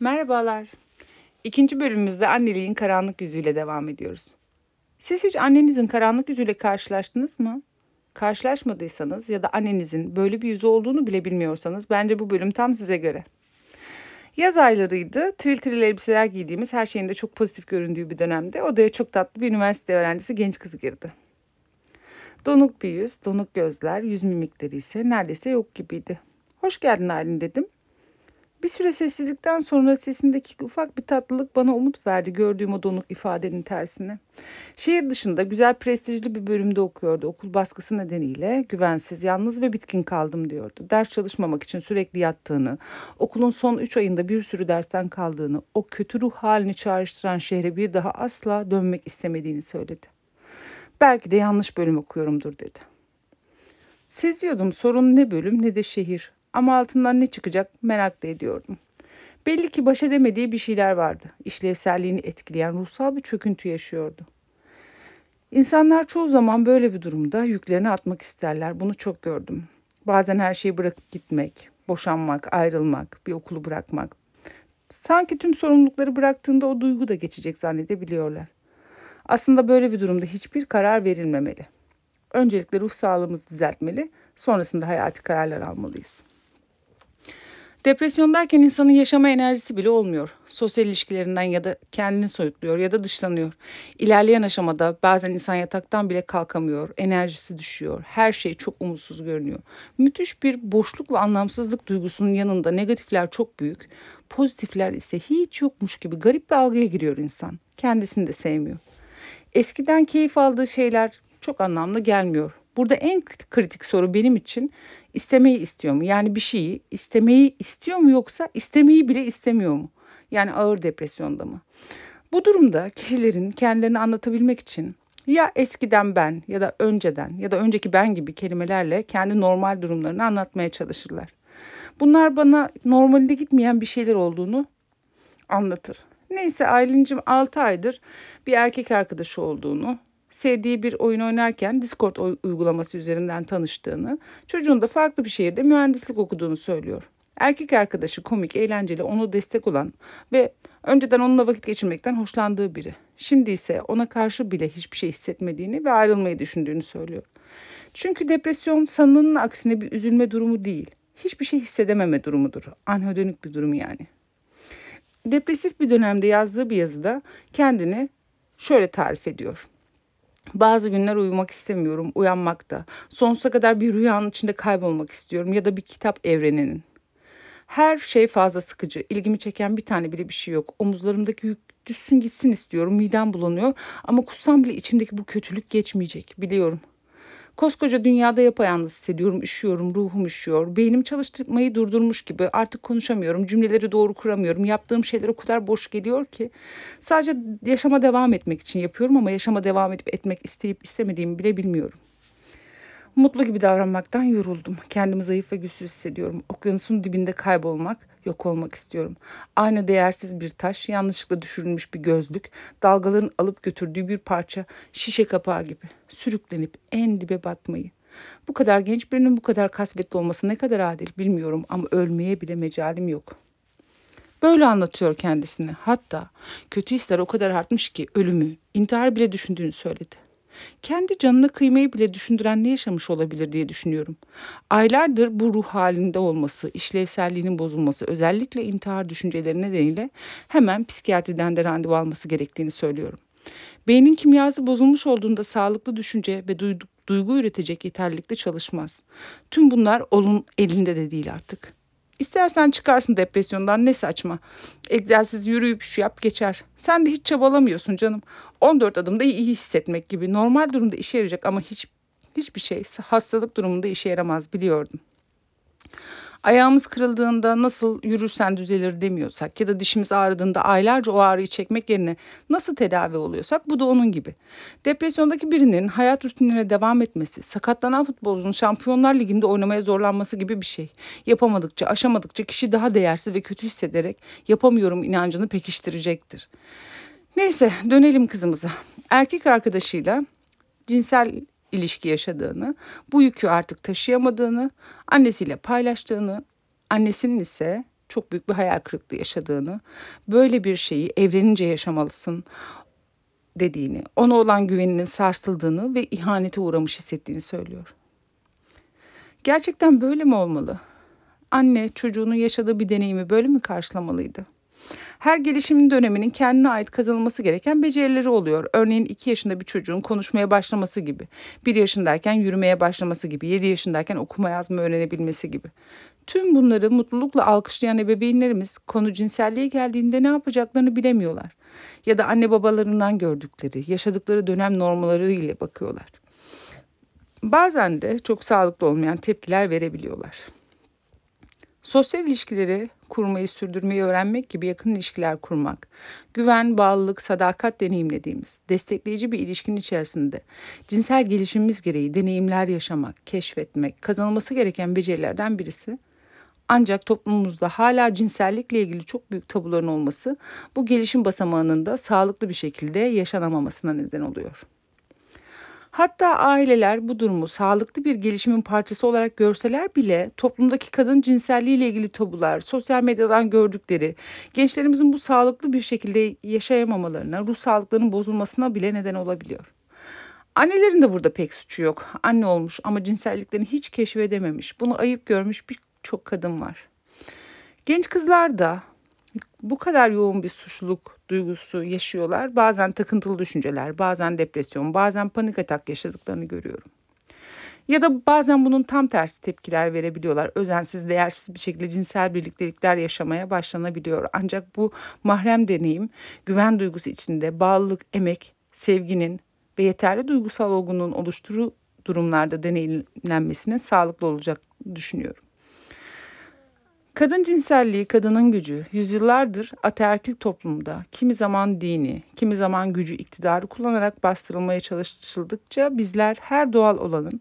Merhabalar. İkinci bölümümüzde anneliğin karanlık yüzüyle devam ediyoruz. Siz hiç annenizin karanlık yüzüyle karşılaştınız mı? Karşılaşmadıysanız ya da annenizin böyle bir yüzü olduğunu bile bilmiyorsanız bence bu bölüm tam size göre. Yaz aylarıydı. Tril tril elbiseler giydiğimiz her şeyin de çok pozitif göründüğü bir dönemde odaya çok tatlı bir üniversite öğrencisi genç kız girdi. Donuk bir yüz, donuk gözler, yüz mimikleri ise neredeyse yok gibiydi. Hoş geldin Aylin dedim. Bir süre sessizlikten sonra sesindeki ufak bir tatlılık bana umut verdi gördüğüm o donuk ifadenin tersine. Şehir dışında güzel prestijli bir bölümde okuyordu. Okul baskısı nedeniyle güvensiz, yalnız ve bitkin kaldım diyordu. Ders çalışmamak için sürekli yattığını, okulun son üç ayında bir sürü dersten kaldığını, o kötü ruh halini çağrıştıran şehre bir daha asla dönmek istemediğini söyledi. Belki de yanlış bölüm okuyorumdur dedi. Seziyordum sorun ne bölüm ne de şehir. Ama altından ne çıkacak merak da ediyordum. Belli ki baş edemediği bir şeyler vardı. İşlevselliğini etkileyen ruhsal bir çöküntü yaşıyordu. İnsanlar çoğu zaman böyle bir durumda yüklerini atmak isterler. Bunu çok gördüm. Bazen her şeyi bırakıp gitmek, boşanmak, ayrılmak, bir okulu bırakmak. Sanki tüm sorumlulukları bıraktığında o duygu da geçecek zannedebiliyorlar. Aslında böyle bir durumda hiçbir karar verilmemeli. Öncelikle ruh sağlığımızı düzeltmeli, sonrasında hayati kararlar almalıyız. Depresyondayken insanın yaşama enerjisi bile olmuyor. Sosyal ilişkilerinden ya da kendini soyutluyor ya da dışlanıyor. İlerleyen aşamada bazen insan yataktan bile kalkamıyor, enerjisi düşüyor. Her şey çok umutsuz görünüyor. Müthiş bir boşluk ve anlamsızlık duygusunun yanında negatifler çok büyük, pozitifler ise hiç yokmuş gibi garip bir algıya giriyor insan. Kendisini de sevmiyor. Eskiden keyif aldığı şeyler çok anlamlı gelmiyor. Burada en kritik soru benim için istemeyi istiyor mu? Yani bir şeyi istemeyi istiyor mu yoksa istemeyi bile istemiyor mu? Yani ağır depresyonda mı? Bu durumda kişilerin kendilerini anlatabilmek için ya eskiden ben ya da önceden ya da önceki ben gibi kelimelerle kendi normal durumlarını anlatmaya çalışırlar. Bunlar bana normalde gitmeyen bir şeyler olduğunu anlatır. Neyse Aylin'cim 6 aydır bir erkek arkadaşı olduğunu, sevdiği bir oyun oynarken Discord uygulaması üzerinden tanıştığını, çocuğun da farklı bir şehirde mühendislik okuduğunu söylüyor. Erkek arkadaşı komik, eğlenceli, onu destek olan ve önceden onunla vakit geçirmekten hoşlandığı biri. Şimdi ise ona karşı bile hiçbir şey hissetmediğini ve ayrılmayı düşündüğünü söylüyor. Çünkü depresyon sanılanın aksine bir üzülme durumu değil. Hiçbir şey hissedememe durumudur. Anhedonik bir durum yani. Depresif bir dönemde yazdığı bir yazıda kendini şöyle tarif ediyor. Bazı günler uyumak istemiyorum, uyanmak da. Sonsuza kadar bir rüyanın içinde kaybolmak istiyorum ya da bir kitap evreninin. Her şey fazla sıkıcı. İlgimi çeken bir tane bile bir şey yok. Omuzlarımdaki yük düşsün gitsin istiyorum. Midem bulanıyor ama kussam bile içimdeki bu kötülük geçmeyecek. Biliyorum. Koskoca dünyada yapayalnız hissediyorum, üşüyorum, ruhum üşüyor. Beynim çalıştırmayı durdurmuş gibi artık konuşamıyorum, cümleleri doğru kuramıyorum. Yaptığım şeyler o kadar boş geliyor ki. Sadece yaşama devam etmek için yapıyorum ama yaşama devam edip etmek isteyip istemediğimi bile bilmiyorum. Mutlu gibi davranmaktan yoruldum. Kendimi zayıf ve güçsüz hissediyorum. Okyanusun dibinde kaybolmak, yok olmak istiyorum. Aynı değersiz bir taş, yanlışlıkla düşürülmüş bir gözlük, dalgaların alıp götürdüğü bir parça şişe kapağı gibi sürüklenip en dibe batmayı. Bu kadar genç birinin bu kadar kasvetli olması ne kadar adil bilmiyorum ama ölmeye bile mecalim yok. Böyle anlatıyor kendisini. Hatta kötü hisler o kadar artmış ki ölümü, intihar bile düşündüğünü söyledi. Kendi canına kıymayı bile düşündüren ne yaşamış olabilir diye düşünüyorum. Aylardır bu ruh halinde olması, işlevselliğinin bozulması, özellikle intihar düşünceleri nedeniyle hemen psikiyatriden de randevu alması gerektiğini söylüyorum. Beynin kimyası bozulmuş olduğunda sağlıklı düşünce ve duygu, üretecek yeterlilikte çalışmaz. Tüm bunlar onun elinde de değil artık. İstersen çıkarsın depresyondan ne saçma. Egzersiz yürüyüp şu yap geçer. Sen de hiç çabalamıyorsun canım. 14 adımda iyi hissetmek gibi normal durumda işe yarayacak ama hiç hiçbir şey hastalık durumunda işe yaramaz biliyordum. Ayağımız kırıldığında nasıl yürürsen düzelir demiyorsak ya da dişimiz ağrıdığında aylarca o ağrıyı çekmek yerine nasıl tedavi oluyorsak bu da onun gibi. Depresyondaki birinin hayat rutinine devam etmesi, sakatlanan futbolcunun Şampiyonlar Ligi'nde oynamaya zorlanması gibi bir şey. Yapamadıkça, aşamadıkça kişi daha değersiz ve kötü hissederek yapamıyorum inancını pekiştirecektir. Neyse dönelim kızımıza. Erkek arkadaşıyla cinsel ilişki yaşadığını, bu yükü artık taşıyamadığını, annesiyle paylaştığını, annesinin ise çok büyük bir hayal kırıklığı yaşadığını, böyle bir şeyi evlenince yaşamalısın dediğini, ona olan güveninin sarsıldığını ve ihanete uğramış hissettiğini söylüyor. Gerçekten böyle mi olmalı? Anne çocuğunun yaşadığı bir deneyimi böyle mi karşılamalıydı? Her gelişim döneminin kendine ait kazanılması gereken becerileri oluyor. Örneğin 2 yaşında bir çocuğun konuşmaya başlaması gibi, 1 yaşındayken yürümeye başlaması gibi, 7 yaşındayken okuma yazma öğrenebilmesi gibi. Tüm bunları mutlulukla alkışlayan ebeveynlerimiz konu cinselliğe geldiğinde ne yapacaklarını bilemiyorlar. Ya da anne babalarından gördükleri, yaşadıkları dönem normları ile bakıyorlar. Bazen de çok sağlıklı olmayan tepkiler verebiliyorlar. Sosyal ilişkileri kurmayı sürdürmeyi öğrenmek gibi yakın ilişkiler kurmak, güven, bağlılık, sadakat deneyimlediğimiz, destekleyici bir ilişkinin içerisinde cinsel gelişimimiz gereği deneyimler yaşamak, keşfetmek, kazanılması gereken becerilerden birisi. Ancak toplumumuzda hala cinsellikle ilgili çok büyük tabuların olması bu gelişim basamağının da sağlıklı bir şekilde yaşanamamasına neden oluyor. Hatta aileler bu durumu sağlıklı bir gelişimin parçası olarak görseler bile toplumdaki kadın cinselliği ile ilgili tabular, sosyal medyadan gördükleri, gençlerimizin bu sağlıklı bir şekilde yaşayamamalarına, ruh sağlıklarının bozulmasına bile neden olabiliyor. Annelerin de burada pek suçu yok. Anne olmuş ama cinselliklerini hiç keşfedememiş, bunu ayıp görmüş birçok kadın var. Genç kızlar da bu kadar yoğun bir suçluluk duygusu yaşıyorlar. Bazen takıntılı düşünceler, bazen depresyon, bazen panik atak yaşadıklarını görüyorum. Ya da bazen bunun tam tersi tepkiler verebiliyorlar. Özensiz, değersiz bir şekilde cinsel birliktelikler yaşamaya başlanabiliyor. Ancak bu mahrem deneyim, güven duygusu içinde bağlılık, emek, sevginin ve yeterli duygusal olgunluğun oluşturduğu durumlarda deneyimlenmesinin sağlıklı olacak düşünüyorum. Kadın cinselliği, kadının gücü yüzyıllardır ataerkil toplumda kimi zaman dini, kimi zaman gücü iktidarı kullanarak bastırılmaya çalışıldıkça bizler her doğal olanın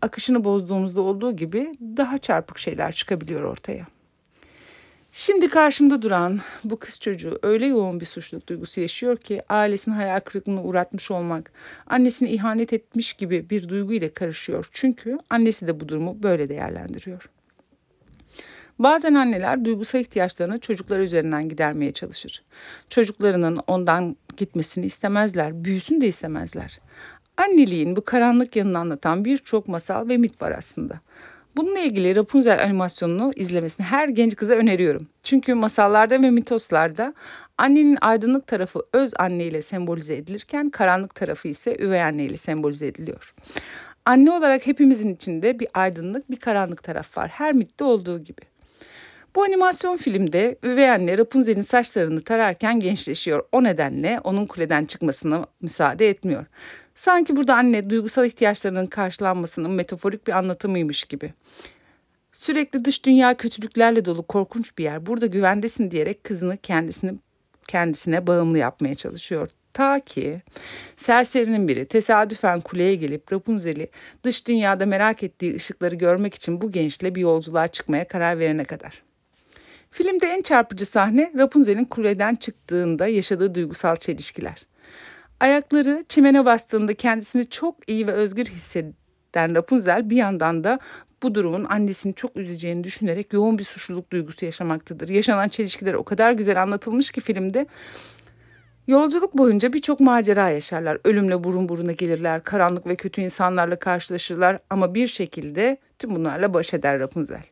akışını bozduğumuzda olduğu gibi daha çarpık şeyler çıkabiliyor ortaya. Şimdi karşımda duran bu kız çocuğu öyle yoğun bir suçluluk duygusu yaşıyor ki ailesinin hayal kırıklığına uğratmış olmak, annesini ihanet etmiş gibi bir duygu ile karışıyor. Çünkü annesi de bu durumu böyle değerlendiriyor. Bazen anneler duygusal ihtiyaçlarını çocuklar üzerinden gidermeye çalışır. Çocuklarının ondan gitmesini istemezler, büyüsün de istemezler. Anneliğin bu karanlık yanını anlatan birçok masal ve mit var aslında. Bununla ilgili Rapunzel animasyonunu izlemesini her genç kıza öneriyorum. Çünkü masallarda ve mitoslarda annenin aydınlık tarafı öz anne ile sembolize edilirken karanlık tarafı ise üvey anne ile sembolize ediliyor. Anne olarak hepimizin içinde bir aydınlık, bir karanlık taraf var. Her mitte olduğu gibi. Bu animasyon filmde üvey anne Rapunzel'in saçlarını tararken gençleşiyor. O nedenle onun kuleden çıkmasına müsaade etmiyor. Sanki burada anne duygusal ihtiyaçlarının karşılanmasının metaforik bir anlatımıymış gibi. Sürekli dış dünya kötülüklerle dolu korkunç bir yer. Burada güvendesin diyerek kızını kendisini kendisine bağımlı yapmaya çalışıyor. Ta ki serserinin biri tesadüfen kuleye gelip Rapunzel'i dış dünyada merak ettiği ışıkları görmek için bu gençle bir yolculuğa çıkmaya karar verene kadar. Filmde en çarpıcı sahne Rapunzel'in kuleden çıktığında yaşadığı duygusal çelişkiler. Ayakları çimene bastığında kendisini çok iyi ve özgür hisseden Rapunzel bir yandan da bu durumun annesini çok üzeceğini düşünerek yoğun bir suçluluk duygusu yaşamaktadır. Yaşanan çelişkiler o kadar güzel anlatılmış ki filmde. Yolculuk boyunca birçok macera yaşarlar. Ölümle burun buruna gelirler, karanlık ve kötü insanlarla karşılaşırlar ama bir şekilde tüm bunlarla baş eder Rapunzel.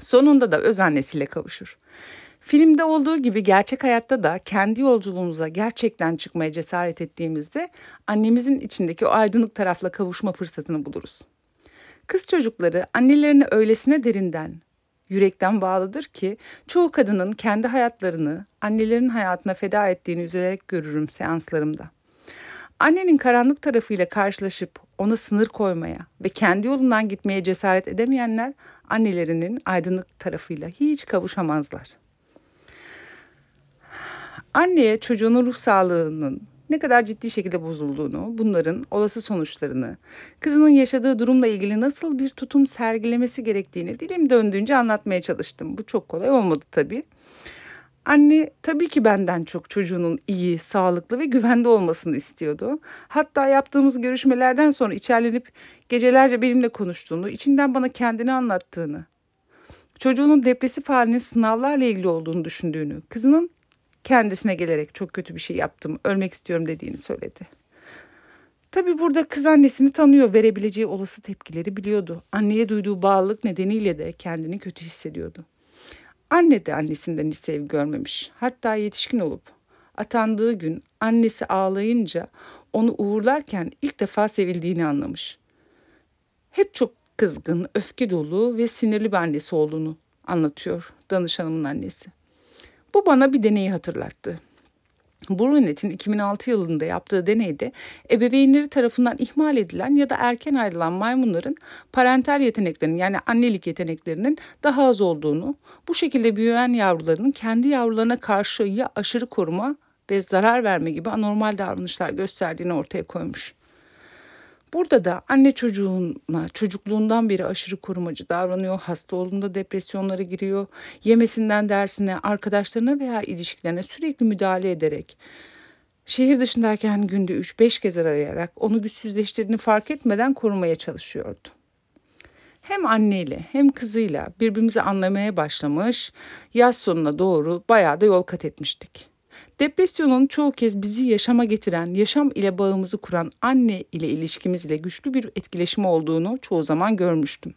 Sonunda da öz annesiyle kavuşur. Filmde olduğu gibi gerçek hayatta da kendi yolculuğumuza gerçekten çıkmaya cesaret ettiğimizde annemizin içindeki o aydınlık tarafla kavuşma fırsatını buluruz. Kız çocukları annelerine öylesine derinden, yürekten bağlıdır ki çoğu kadının kendi hayatlarını annelerin hayatına feda ettiğini üzülerek görürüm seanslarımda. Annenin karanlık tarafıyla karşılaşıp ona sınır koymaya ve kendi yolundan gitmeye cesaret edemeyenler annelerinin aydınlık tarafıyla hiç kavuşamazlar. Anneye çocuğunun ruh sağlığının ne kadar ciddi şekilde bozulduğunu, bunların olası sonuçlarını, kızının yaşadığı durumla ilgili nasıl bir tutum sergilemesi gerektiğini dilim döndüğünce anlatmaya çalıştım. Bu çok kolay olmadı tabii. Anne tabii ki benden çok çocuğunun iyi, sağlıklı ve güvende olmasını istiyordu. Hatta yaptığımız görüşmelerden sonra içerlenip gecelerce benimle konuştuğunu, içinden bana kendini anlattığını, Çocuğunun depresif halinin sınavlarla ilgili olduğunu düşündüğünü, kızının kendisine gelerek çok kötü bir şey yaptım, ölmek istiyorum dediğini söyledi. Tabi burada kız annesini tanıyor, verebileceği olası tepkileri biliyordu. Anneye duyduğu bağlılık nedeniyle de kendini kötü hissediyordu. Anne de annesinden hiç sevgi görmemiş. Hatta yetişkin olup atandığı gün annesi ağlayınca onu uğurlarken ilk defa sevildiğini anlamış. Hep çok kızgın, öfke dolu ve sinirli bir annesi olduğunu anlatıyor danışanımın annesi. Bu bana bir deneyi hatırlattı. Brunet'in 2006 yılında yaptığı deneyde ebeveynleri tarafından ihmal edilen ya da erken ayrılan maymunların parental yeteneklerinin yani annelik yeteneklerinin daha az olduğunu, bu şekilde büyüyen yavruların kendi yavrularına karşı ya aşırı koruma ve zarar verme gibi anormal davranışlar gösterdiğini ortaya koymuş. Burada da anne çocuğuna çocukluğundan beri aşırı korumacı davranıyor, hasta olduğunda depresyonlara giriyor, yemesinden dersine, arkadaşlarına veya ilişkilerine sürekli müdahale ederek, şehir dışındayken günde 3-5 kez arayarak onu güçsüzleştirdiğini fark etmeden korumaya çalışıyordu. Hem anneyle hem kızıyla birbirimizi anlamaya başlamış, yaz sonuna doğru bayağı da yol kat etmiştik. Depresyonun çoğu kez bizi yaşama getiren, yaşam ile bağımızı kuran anne ile ilişkimiz ile güçlü bir etkileşim olduğunu çoğu zaman görmüştüm.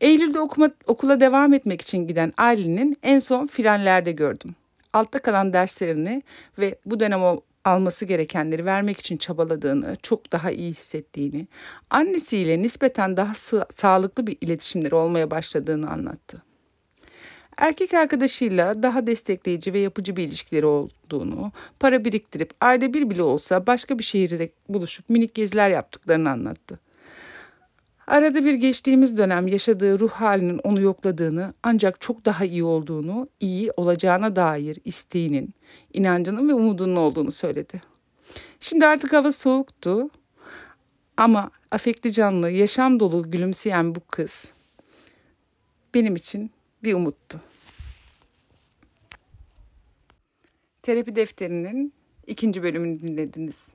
Eylül'de okuma, okula devam etmek için giden Aylin'in en son filanlerde gördüm. Altta kalan derslerini ve bu dönem alması gerekenleri vermek için çabaladığını, çok daha iyi hissettiğini, annesiyle nispeten daha sağlıklı bir iletişimleri olmaya başladığını anlattı. Erkek arkadaşıyla daha destekleyici ve yapıcı bir ilişkileri olduğunu, para biriktirip ayda bir bile olsa başka bir şehirde buluşup minik geziler yaptıklarını anlattı. Arada bir geçtiğimiz dönem yaşadığı ruh halinin onu yokladığını ancak çok daha iyi olduğunu, iyi olacağına dair isteğinin, inancının ve umudunun olduğunu söyledi. Şimdi artık hava soğuktu ama afekli canlı, yaşam dolu gülümseyen bu kız benim için bir umuttu. Terapi defterinin ikinci bölümünü dinlediniz.